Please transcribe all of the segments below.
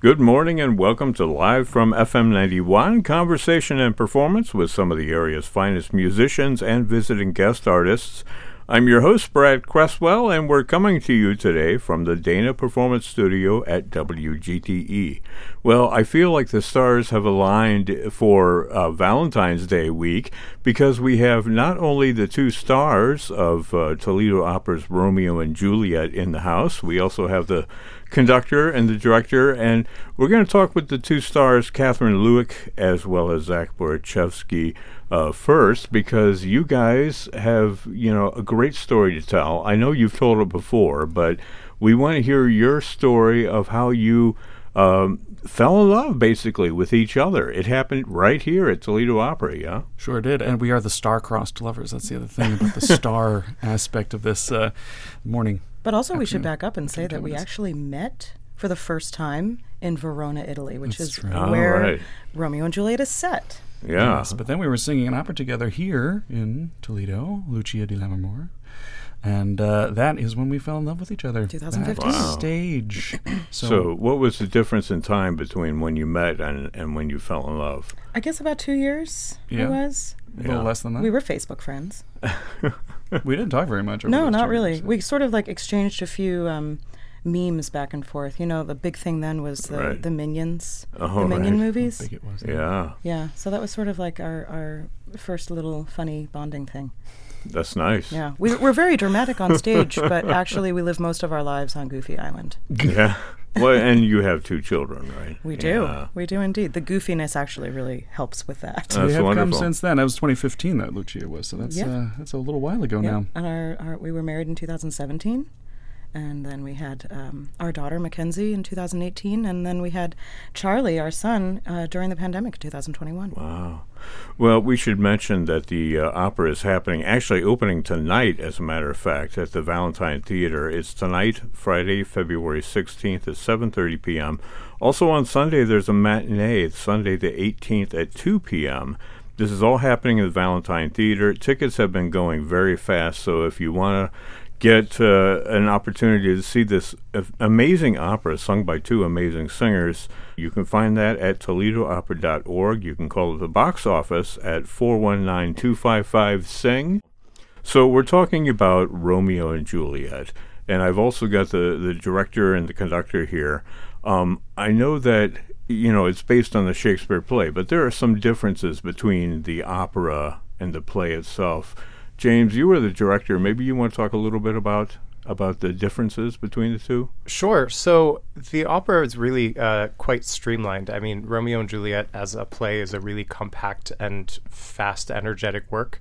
Good morning and welcome to Live from FM 91, conversation and performance with some of the area's finest musicians and visiting guest artists. I'm your host, Brad Cresswell, and we're coming to you today from the Dana Performance Studio at WGTE. Well, I feel like the stars have aligned for uh, Valentine's Day week because we have not only the two stars of uh, Toledo Opera's Romeo and Juliet in the house, we also have the conductor and the director, and we're going to talk with the two stars, Kathryn Lewek as well as Zach Borichevsky, uh, first because you guys have you know a great story to tell. I know you've told it before, but we want to hear your story of how you um, fell in love basically with each other. It happened right here at Toledo Opera, yeah. Sure did, and we are the star-crossed lovers. That's the other thing about the star aspect of this uh, morning. But also, we should back up and say that we actually met for the first time in Verona, Italy, which That's is true. Oh, where right. Romeo and Juliet is set. Yeah. Yes, but then we were singing an opera together here in Toledo, Lucia di Lammermoor. And uh, that is when we fell in love with each other. 2015. Wow. stage. So, So, what was the difference in time between when you met and, and when you fell in love? I guess about two years Yeah. it was. a little Yeah. less than that. We were Facebook friends. We didn't talk very much. Over No, not two really. years. We sort of like exchanged a few um, memes back and forth. You know, the big thing then was the, Right. the Minions, Oh, the Minion right. How movies. big it was. Yeah, Yeah, so that was sort of like our, our first little funny bonding thing. that's nice. Yeah, we, we're very dramatic on stage, but actually we live most of our lives on Goofy Island. Yeah. Well, and you have two children, right? We do. Yeah. We do indeed. The goofiness actually really helps with that. Uh, we That's have wonderful. come since then. That was 2015 that Lucia was, so that's Yeah. uh, that's a little while ago Yeah, now. And our, our we were married in 2017, and then we had um, our daughter Mackenzie in 2018, and then we had Charlie, our son, uh, during the pandemic, 2021. Wow. Well, we should mention that the uh, opera is happening, actually opening tonight, as a matter of fact, at the Valentine Theater. It's tonight, Friday, February 16th at 7.30 p.m. Also on Sunday, there's a matinee, Sunday the 18th at 2 p.m. This is all happening at the Valentine Theater. Tickets have been going very fast, so if you want to get uh, an opportunity to see this amazing opera sung by two amazing singers, you can find that at ToledoOpera.org. You can call the box office at 419 255 SING. So we're talking about Romeo and Juliet, and I've also got the, the director and the conductor here. Um, I know that you know it's based on the Shakespeare play, but there are some differences between the opera and the play itself. James, you were the director. Maybe you want to talk a little bit about about the differences between the two. Sure. So the opera is really uh, quite streamlined. I mean, Romeo and Juliet as a play is a really compact and fast, energetic work.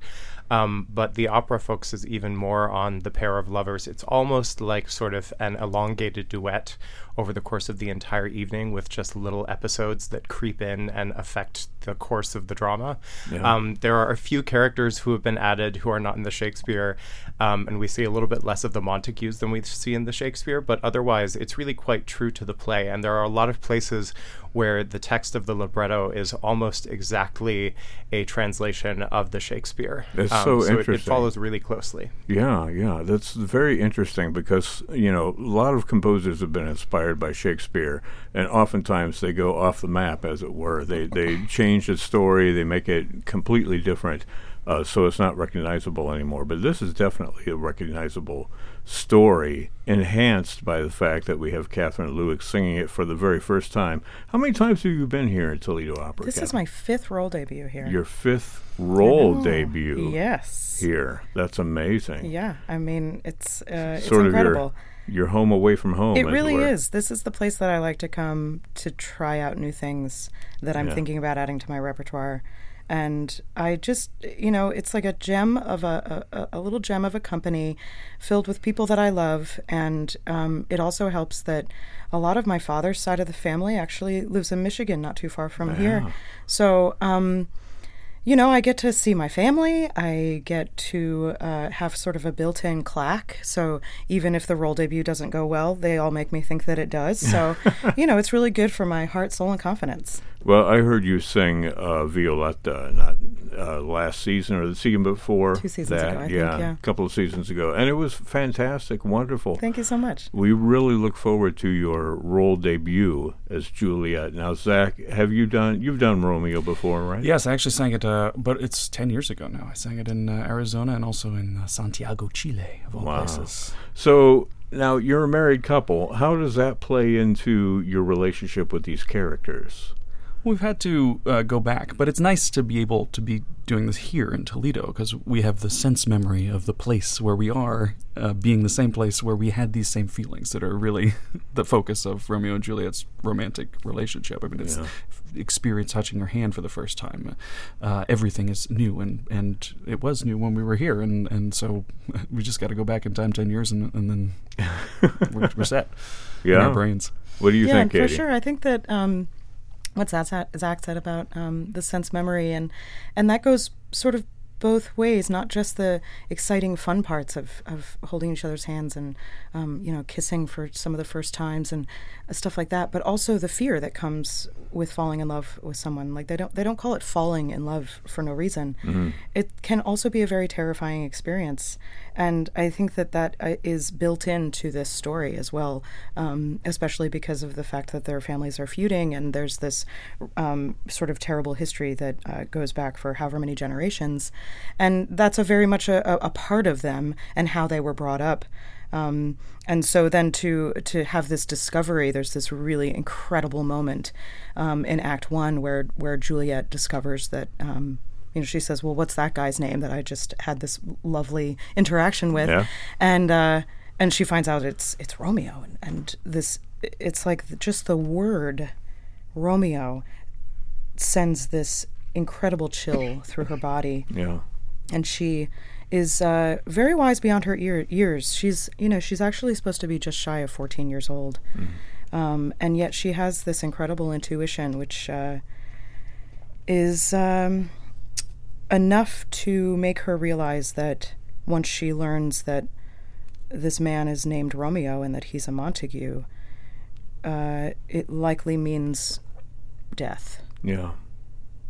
Um, but the opera focuses even more on the pair of lovers. It's almost like sort of an elongated duet over the course of the entire evening with just little episodes that creep in and affect the course of the drama. Yeah. Um, there are a few characters who have been added who are not in the Shakespeare, um, and we see a little bit less of the Montagues than we see in the Shakespeare, but otherwise it's really quite true to the play. And there are a lot of places where the text of the libretto is almost exactly a translation of the Shakespeare. That's Um, so it- It, follows really closely. Yeah, yeah, that's very interesting because you know a lot of composers have been inspired by Shakespeare, and oftentimes they go off the map, as it were. They they change the story, they make it completely different, uh, so it's not recognizable anymore. But this is definitely a recognizable story, enhanced by the fact that we have Kathryn Lewek singing it for the very first time. How many times have you been here at Toledo Opera? This is my fifth role debut here. your fifth role debut Yes. here. That's amazing. Yeah, I mean it's uh, it's incredible. Your home away from home. It really were. is. This is the place that I like to come to try out new things that I'm Yeah. thinking about adding to my repertoire. And I just, you know, it's like a gem of a, a, a little gem of a company filled with people that I love. And um, it also helps that a lot of my father's side of the family actually lives in Michigan, not too far from here. So, um, you know, I get to see my family. I get to uh, have sort of a built in claque. So even if the role debut doesn't go well, they all make me think that it does. So, you know, it's really good for my heart, soul, and confidence. Well, I heard you sing uh, Violetta not uh, last season or the season before. Two seasons that, ago, I think, yeah, yeah. a couple of seasons ago, and it was fantastic, wonderful. Thank you so much. We really look forward to your role debut as Juliet. Now, Zach, have you done? You've done Romeo before, right? Yes, I actually sang it, uh, but it's 10 years ago now. I sang it in uh, Arizona and also in uh, Santiago, Chile, of all Wow. places. So now you're a married couple. How does that play into your relationship with these characters? We've had to uh, go back, but it's nice to be able to be doing this here in Toledo because we have the sense memory of the place where we are uh, being the same place where we had these same feelings that are really the focus of Romeo and Juliet's romantic relationship. I mean, it's Yeah. experience touching her hand for the first time. Uh, everything is new, and, and it was new when we were here, and, and so we just got to go back in time 10 years and, and then we're, we're set in Yeah. our brains. What do you yeah, think, Katie? for sure. I think that um, what Zach, said about um, the sense memory, and and that goes sort of both ways. Not just the exciting, fun parts of, of holding each other's hands and um, you know kissing for some of the first times and uh, stuff like that, but also the fear that comes with falling in love with someone. Like they don't they don't call it falling in love for no reason. It can also be a very terrifying experience, and I think that that uh, built into this story as well, um, especially because of the fact that their families are feuding and there's this um, sort of terrible history that uh, goes back for however many generations, and that's a very much a, a, part of them and how they were brought up. Um, and so then to to have this discovery, there's this really incredible moment um, in Act One where where Juliet discovers that um, you know she says, "Well, what's that guy's name that I just had this lovely interaction with?" Yeah. And uh, and she finds out it's it's Romeo, and, and this it's like just the word Romeo sends this incredible chill through her body Yeah. and she is uh, very wise beyond her ear- years. She's, you know, she's actually supposed to be just shy of 14 years old, um, and yet she has this incredible intuition, which uh, is um, enough to make her realize that once she learns that this man is named Romeo and that he's a Montague, uh, it likely means death. Yeah.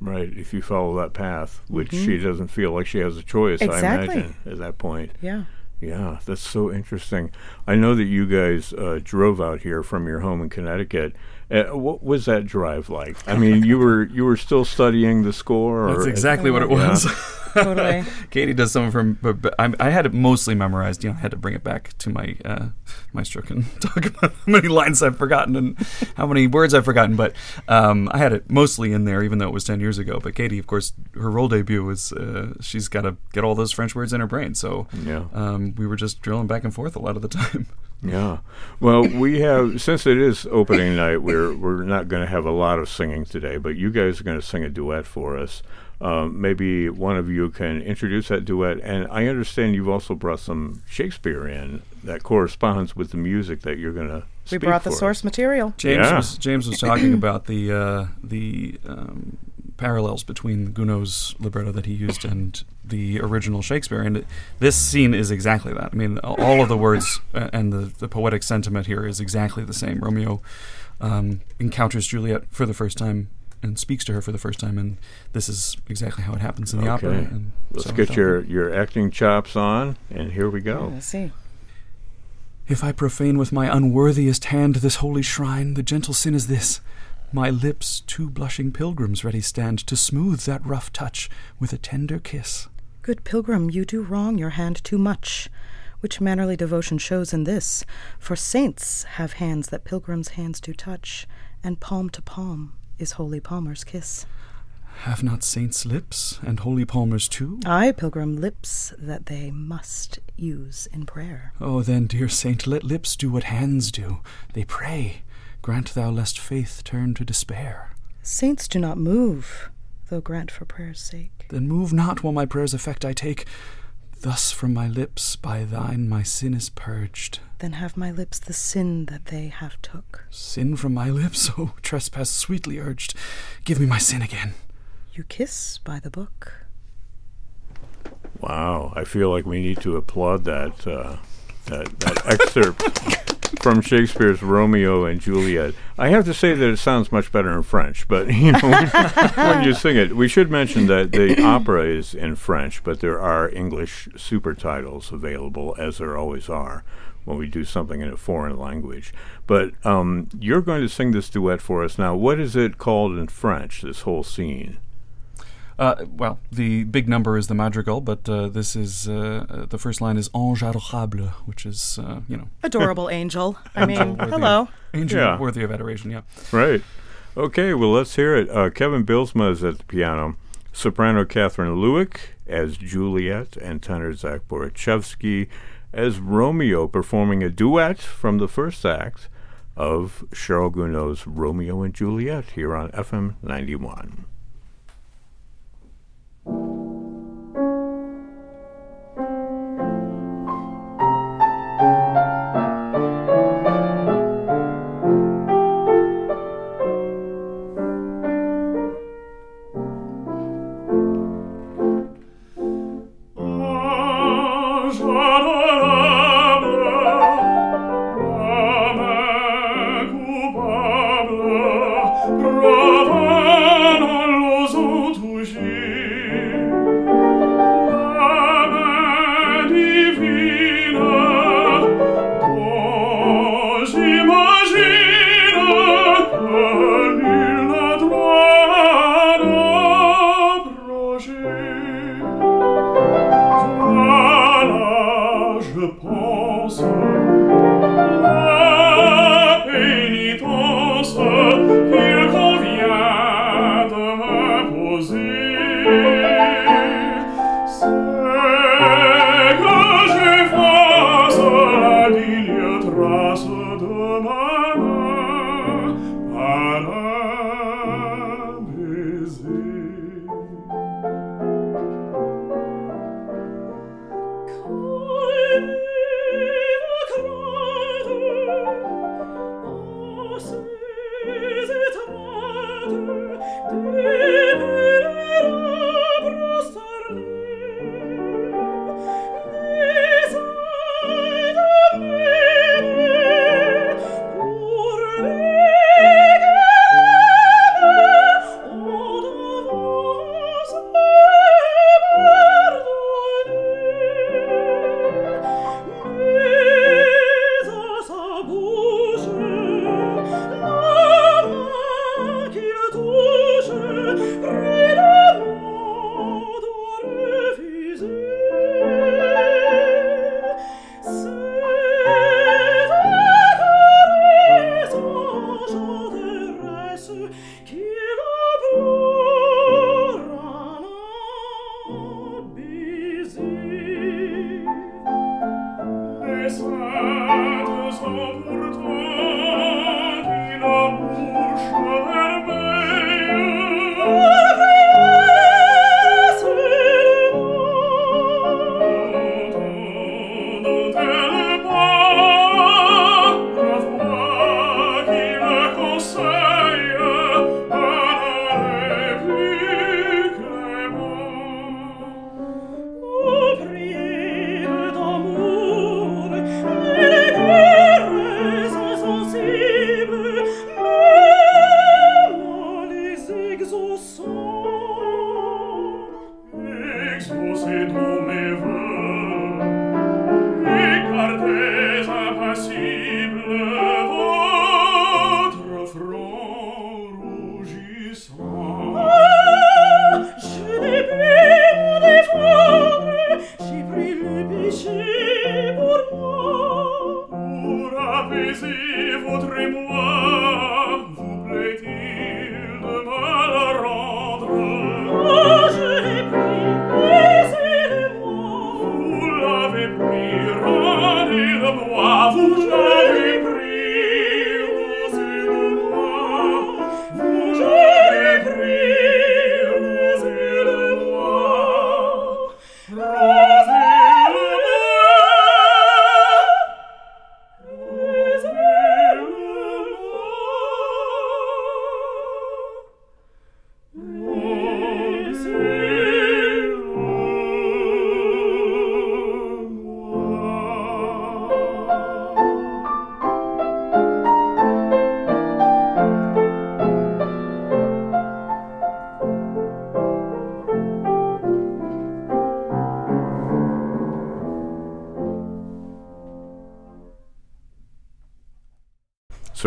Right. If you follow that path, which she doesn't feel like she has a choice, I Mm-hmm. Imagine, at that point. Yeah. Yeah, that's so interesting. I know that you guys uh, drove out here from your home in Connecticut. Uh, what was that drive like? I mean, you were you were still studying the score. Or, That's exactly what it Yeah. was. Totally. Katie does some of her, but, but I, I had it mostly memorized. You know, I had to bring it back to my uh, maestro and talk about how many lines I've forgotten and how many words I've forgotten. But um, I had it mostly in there, even though it was ten years ago. But Katie, of course, her role debut was uh, she's got to get all those French words in her brain. So Yeah. um, we were just drilling back and forth a lot of the time. Yeah. Well, we have since it is opening night, we're we're not going to have a lot of singing today, but you guys are going to sing a duet for us. Um, maybe one of you can introduce that duet, and I understand you've also brought some Shakespeare in that corresponds with the music that you're going to. we brought the source material. James Yeah. was James was talking about the uh, the um, parallels between Gounod's libretto that he used and the original Shakespeare, and this scene is exactly that. I mean, all of the words uh, and the, the poetic sentiment here is exactly the same. Romeo um, encounters Juliet for the first time and speaks to her for the first time, and this is exactly how it happens in the opera. And Let's so get your, your acting chops on, and here we go. Let's see. If I profane with my unworthiest hand this holy shrine, the gentle sin is this. My lips, two blushing pilgrims ready stand to smooth that rough touch with a tender kiss. Good pilgrim, you do wrong your hand too much. Which mannerly devotion shows in this? For saints have hands that pilgrims' hands do touch, and palm to palm is holy palmer's kiss. Have not saints lips, and holy palmers too? Ay, pilgrim, lips that they must use in prayer. Oh, then, dear saint, let lips do what hands do. They pray. Grant thou lest faith turn to despair. Saints do not move, though grant for prayer's sake. Then move not while my prayer's effect I take. Thus from my lips by thine my sin is purged. Then have my lips the sin that they have took. Sin from my lips, oh trespass sweetly urged. Give me my sin again. You kiss by the book. Wow, I feel like we need to applaud that uh, that that excerpt. From Shakespeare's Romeo and Juliet. I have to say that it sounds much better in French, but you know, when you sing it, we should mention that the opera is in French, but there are English super titles available, as there always are when we do something in a foreign language. But um, you're going to sing this duet for us now. What is it called in French? This whole scene. Uh, well, the big number is the madrigal, but uh, this is uh, uh the first line is Ange adorable, which is uh, you know adorable angel. I mean, worthy hello, of, angel Yeah. worthy of adoration. Yeah. Right. Okay, well, let's hear it. Uh, Kevin Bylsma is at the piano, soprano Kathryn Lewek as Juliet, and tenor Zach Borichevsky as Romeo, performing a duet from the first act of Charles Gounod's Romeo and Juliet here on FM 91. Ange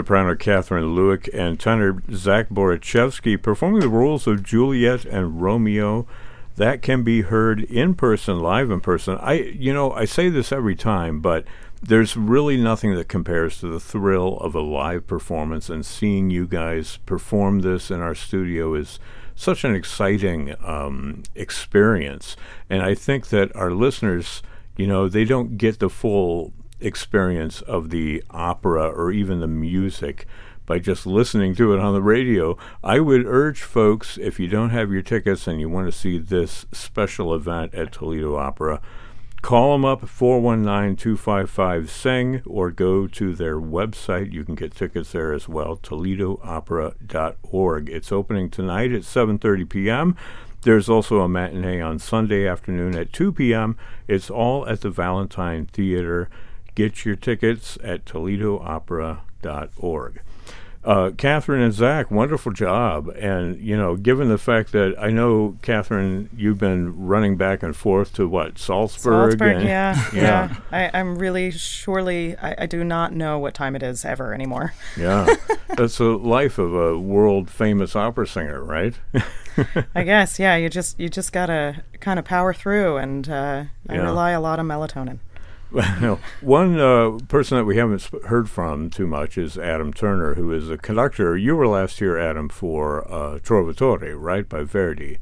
soprano Kathryn Lewek and tenor Zach Borichevsky performing the roles of Juliet and Romeo. That can be heard in person, live in person. I, you know, I say this every time, but there's really nothing that compares to the thrill of a live performance and seeing you guys perform this in our studio is such an exciting um, experience. And I think that our listeners, you know, they don't get the full experience of the opera or even the music by just listening to it on the radio. I would urge folks, if you don't have your tickets and you want to see this special event at Toledo Opera, call them up 419-255-SING or go to their website. You can get tickets there as well, toledoopera.org. It's opening tonight at 7:30 p.m. There's also a matinee on Sunday afternoon at 2 p.m. It's all at the Valentine Theater. Get your tickets at toledoopera.org. Uh, Kathryn and Zach, wonderful job. And, you know, given the fact that I know, Kathryn, you've been running back and forth to what, Salzburg? Salzburg, and- yeah, yeah. yeah. I, I'm really surely I, I do not know what time it is ever anymore. Yeah. That's the life of a world famous opera singer, right? I guess, yeah. You just you just gotta kind of power through, and uh, I Yeah. rely a lot on melatonin. Well, one uh, person that we haven't sp- heard from too much is Adam Turner, who is a conductor. You were last year, Adam, for uh, Trovatore, right, by Verdi.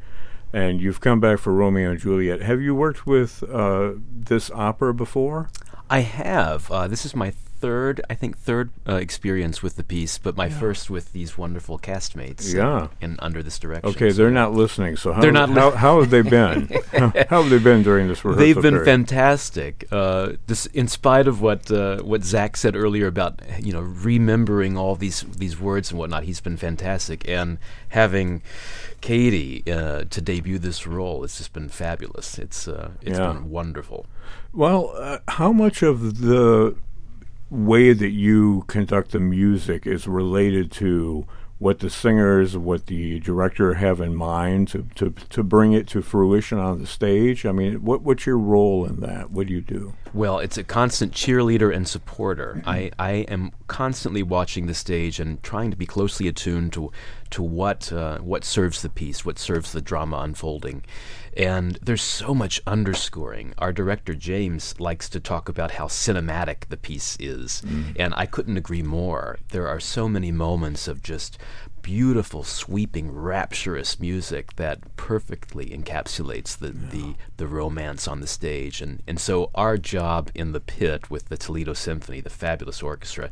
And you've come back for Romeo and Juliet. Have you worked with uh, this opera before? I have. Uh, this is my third, I think, third uh, experience with the piece, but my first with these wonderful castmates. Yeah. And under this direction. Okay, so they're not listening. So how, They're not how, li- how have they been? how, how have they been during this rehearsal? They've been period? fantastic. Uh, this, in spite of what uh, what Zach said earlier about you know remembering all these these words and whatnot, he's been fantastic. And having Katie uh, to debut this role, it's just been fabulous. It's uh, it's Yeah. been wonderful. Well, uh, how much of the way that you conduct the music is related to what the singers, what the director have in mind to, to, to bring it to fruition on the stage? I mean, what what's your role in that? What do you do? Well, it's a constant cheerleader and supporter. I, I am constantly watching the stage and trying to be closely attuned to to what uh, what serves the piece, what serves the drama unfolding. And there's so much underscoring. Our director James likes to talk about how cinematic the piece is, and I couldn't agree more. There are so many moments of just beautiful, sweeping, rapturous music that perfectly encapsulates the, the, the romance on the stage. And, and so, our job in the pit with the Toledo Symphony, the fabulous orchestra,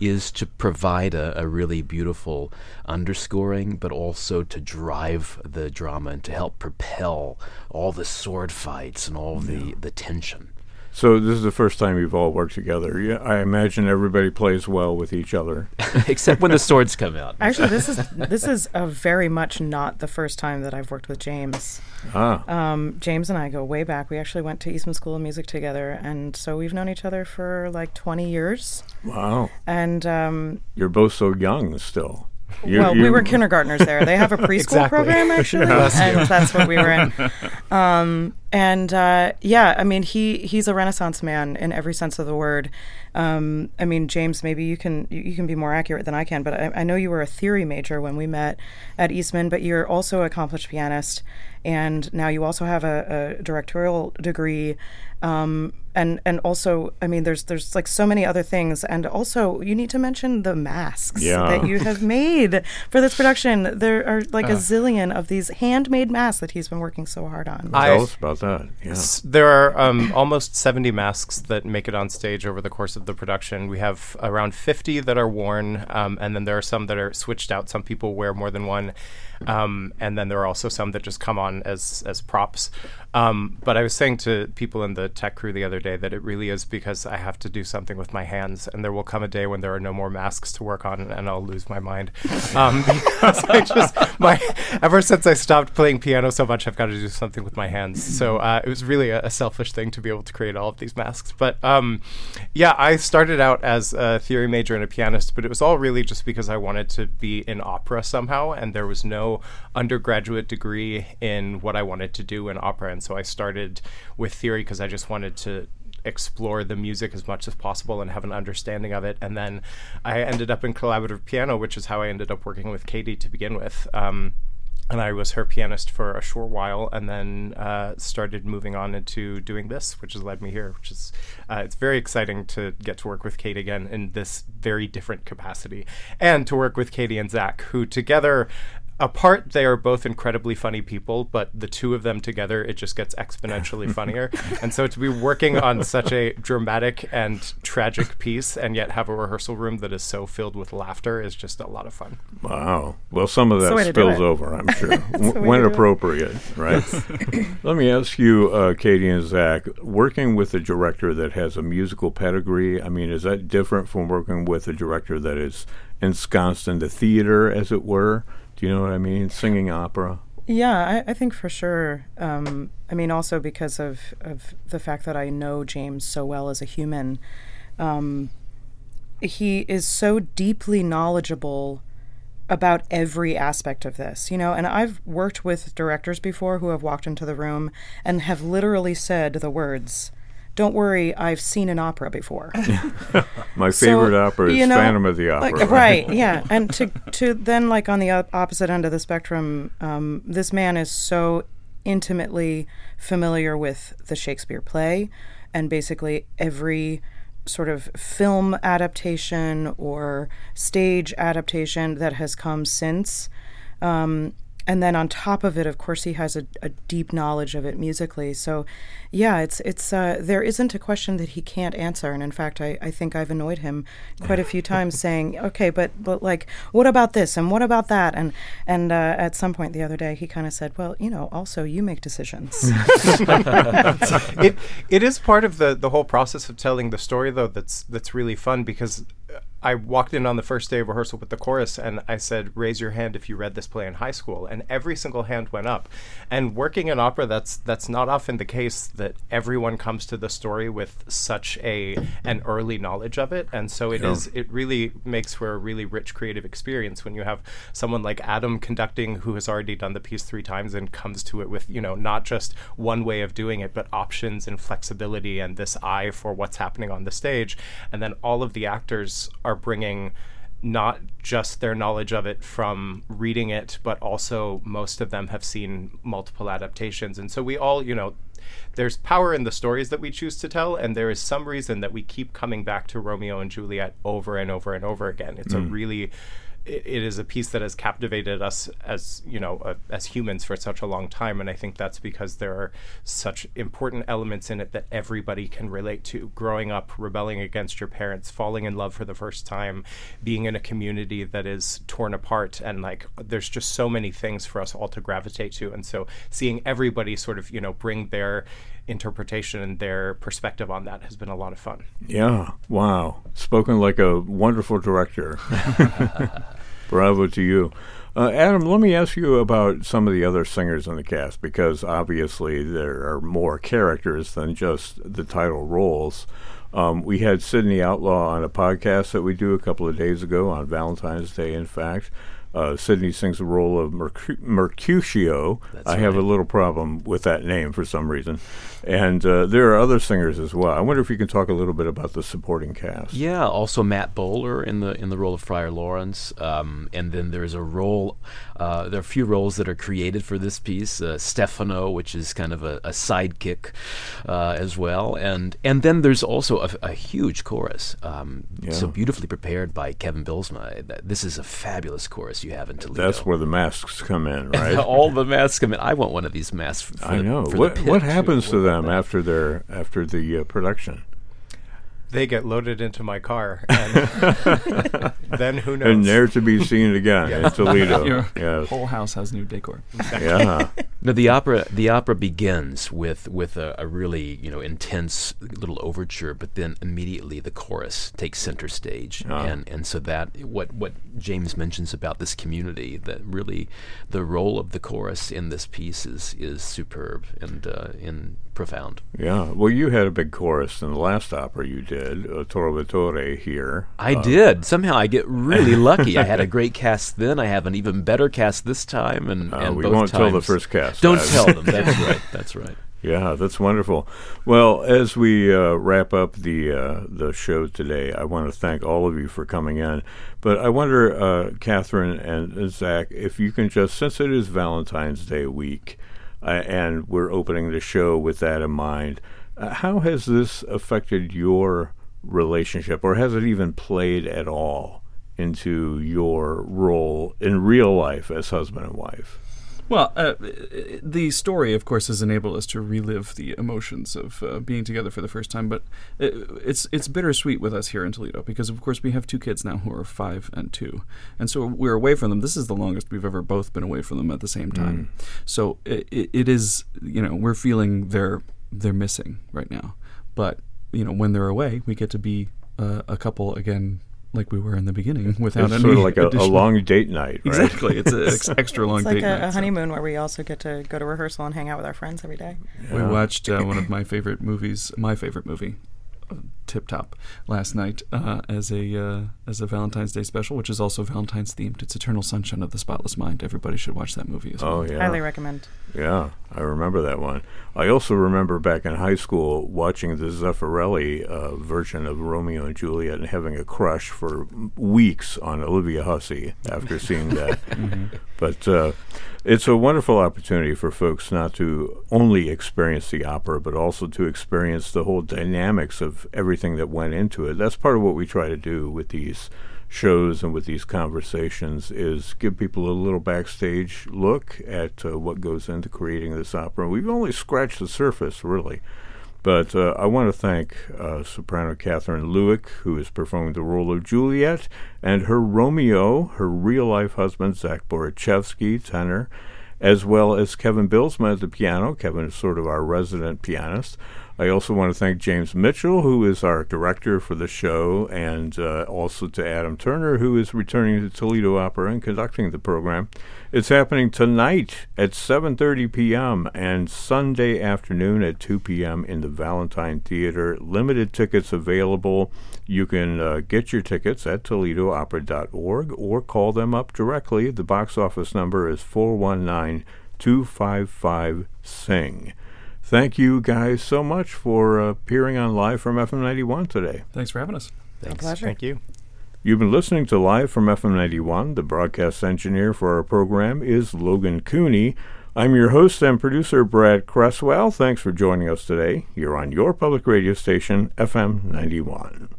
is to provide a, a really beautiful underscoring, but also to drive the drama and to help propel all the sword fights and all the, the tension. So this is the first time you've all worked together. Yeah, I imagine everybody plays well with each other. Except when the swords come out. Actually, this is this is a very much not the first time that I've worked with James. Ah, Um, James and I go way back. We actually went to Eastman School of Music together, and so we've known each other for like 20 years. wow! And um, You're both so young still. You- well, we were kindergartners there. They have a preschool Exactly. program actually, and that's what we were in. Um, and uh, yeah, I mean, he he's a Renaissance man in every sense of the word. Um, I mean, James, maybe you can you, you can be more accurate than I can, but I, I know you were a theory major when we met at Eastman, but you're also an accomplished pianist, and now you also have a, a directorial degree. Um, and and also, I mean, there's there's like so many other things, and also you need to mention the masks Yeah. that you have made for this production. There are like a zillion of these handmade masks that he's been working so hard on. I- Tell us about that. Yeah. S- There are um, almost 70 masks that make it on stage over the course of the production. We have around 50 that are worn, um, and then there are some that are switched out. Some people wear more than one, um, and then there are also some that just come on as as props. Um, but I was saying to people in the tech crew the other day that it really is because I have to do something with my hands, and there will come a day when there are no more masks to work on, and I'll lose my mind. Um, because I just my ever since I stopped playing piano so much, I've got to do something with my hands. So uh, it was really a, a selfish thing to be able to create all of these masks. But um, yeah, I started out as a theory major and a pianist, but it was all really just because I wanted to be in opera somehow, and there was no undergraduate degree in what I wanted to do in opera, and so I started with theory because I just wanted to explore the music as much as possible and have an understanding of it. And then I ended up in collaborative piano, which is how I ended up working with Katie to begin with. Um, and I was her pianist for a short while, and then uh, started moving on into doing this, which has led me here. Which is uh, it's very exciting to get to work with Kate again in this very different capacity, and to work with Katie and Zach, who together. Apart, they are both incredibly funny people, but the two of them together, it just gets exponentially funnier. And so to be working on such a dramatic and tragic piece and yet have a rehearsal room that is so filled with laughter is just a lot of fun. Wow. Well, some of that the way to do spills over, I'm sure, w- when to do it. appropriate, right? Let me ask you, uh, Katie and Zach, working with a director that has a musical pedigree, I mean, is that different from working with a director that is ensconced in the theater, as it were? Do you know what I mean? Singing opera? Yeah, I, I think for sure. Um, I mean, also because of, of the fact that I know James so well as a human. Um, he is so deeply knowledgeable about every aspect of this, you know. And I've worked with directors before who have walked into the room and have literally said the words, "Don't worry, I've seen an opera before." My So, favorite opera is you know, Phantom of the like, Opera. right? Yeah, and to to then like on the opposite end of the spectrum, um, this man is so intimately familiar with the Shakespeare play, and basically every sort of film adaptation or stage adaptation that has come since. Um, and then on top of it, of course, he has a, a deep knowledge of it musically. So, yeah, it's it's uh, there isn't a question that he can't answer. And in fact, I, I think I've annoyed him quite a few times, saying, "Okay, but but like, what about this and what about that?" And and uh, at some point the other day, he kind of said, "Well, you know, also you make decisions." it it is part of the the whole process of telling the story though that's that's really fun because I walked in on the first day of rehearsal with the chorus and I said raise your hand if you read this play in high school. And every single hand went up. And working in opera that's that's not often the case that everyone comes to the story with such a an early knowledge of it. And so it is Yeah. it really makes for a really rich creative experience when you have someone like Adam conducting who has already done the piece three times and comes to it with you know not just one way of doing it but options and flexibility and this eye for what's happening on the stage. And then all of the actors are bringing not just their knowledge of it from reading it but also most of them have seen multiple adaptations and so we all you know there's power in the stories that we choose to tell, and there is some reason that we keep coming back to Romeo and Juliet over and over and over again. It's a mm. really it, it is a piece that has captivated us as you know uh, as humans for such a long time and i think that's because there are such important elements in it that everybody can relate to growing up rebelling against your parents falling in love for the first time being in a community that is torn apart and like there's just so many things for us all to gravitate to and so seeing everybody sort of you know bring their interpretation and their perspective on that has been a lot of fun Yeah. Wow. Spoken like a wonderful director. Bravo to you. Uh, Adam, let me ask you about some of the other singers in the cast because obviously there are more characters than just the title roles. Um, we had Sydney Outlaw on a podcast that we do a couple of days ago on Valentine's Day, in fact. Uh, Sydney sings the role of Mercu- Mercutio. That's I have a little problem with that name for some reason. And uh, there are other singers as well. I wonder if you can talk a little bit about the supporting cast. Yeah, also Matt Boehler in the in the role of Friar Lawrence, um, and then there's a role. Uh, there are a few roles that are created for this piece. Uh, Stefano, which is kind of a, a sidekick uh, as well, and and then there's also a, a huge chorus, um, so beautifully prepared by Kevin Bylsma. This is a fabulous chorus you have in Toledo. That's where the masks come in, right? all the masks come in. I want one of these masks. For I know. What what happens to them after their after the uh, production? They get loaded into my car and then who knows And they're to be seen again in Toledo. Your yes. whole house has new decor. Yeah. No, the opera the opera begins with with a, a really you know intense little overture, but then immediately the chorus takes center stage, Ah. and and so that what what James mentions about this community that really the role of the chorus in this piece is is superb and uh, and profound. Yeah. Well, you had a big chorus in the last opera you did, uh, Trovatore here. I did somehow I get really lucky. I had a great cast then. I have an even better cast this time, and, Uh, and we both won't tell the first cast. Don't that. tell them. That's right. That's right. Yeah, that's wonderful. Well, as we uh, wrap up the uh, the show today, I want to thank all of you for coming in. But I wonder, uh, Kathryn and Zach, if you can just, since it is Valentine's Day week, uh, and we're opening the show with that in mind, uh, how has this affected your relationship, or has it even played at all into your role in real life as husband and wife? Well, uh, the story, of course, has enabled us to relive the emotions of uh, being together for the first time. But it's it's bittersweet with us here in Toledo because, of course, we have two kids now who are five and two, and so we're away from them. This is the longest we've ever both been away from them at the same time. So it, it, is, you know, we're feeling they're they're missing right now. But you know, when they're away, we get to be uh, a couple again like we were in the beginning without It's any sort of like a, a long date night, right? Exactly, it's an ex- extra long It's like date night, a, a so- honeymoon where we also get to go to rehearsal and hang out with our friends every day. We watched uh, one of my favorite movies, my favorite movie, Tip Top, last night uh, as a uh, as a Valentine's Day special, which is also Valentine's themed. It's Eternal Sunshine of the Spotless Mind. Everybody should watch that movie as well. Oh yeah, Highly recommend. Yeah, I remember that one. I also remember back in high school watching the Zeffirelli uh, version of Romeo and Juliet and having a crush for weeks on Olivia Hussey after seeing that. But uh, it's a wonderful opportunity for folks not to only experience the opera, but also to experience the whole dynamics of everything that went into it. That's part of what we try to do with these shows and with these conversations is give people a little backstage look at uh, what goes into creating this opera. We've only scratched the surface, really. But uh, I want to thank uh, soprano Kathryn Lewek, who is performing the role of Juliet, and her Romeo, her real life husband, Zach Borichevsky, tenor, as well as Kevin Bylsma at the piano. Kevin is sort of our resident pianist. I also want to thank James Mitchell, who is our director for the show, and uh, also to Adam Turner, who is returning to Toledo Opera and conducting the program. It's happening tonight at 7:30 p.m. and Sunday afternoon at 2 p.m. in the Valentine Theater. Limited tickets available. You can uh, get your tickets at ToledoOpera.org or call them up directly. The box office number is 419 255 SING. Thank you guys so much for uh, appearing on Live from FM 91 today. Thanks for having us. A Thanks. pleasure. Thank you. You've been listening to Live from FM 91. The broadcast engineer for our program is Logan Cooney. I'm your host and producer, Brad Cresswell. Thanks for joining us today. You're on your public radio station, FM 91.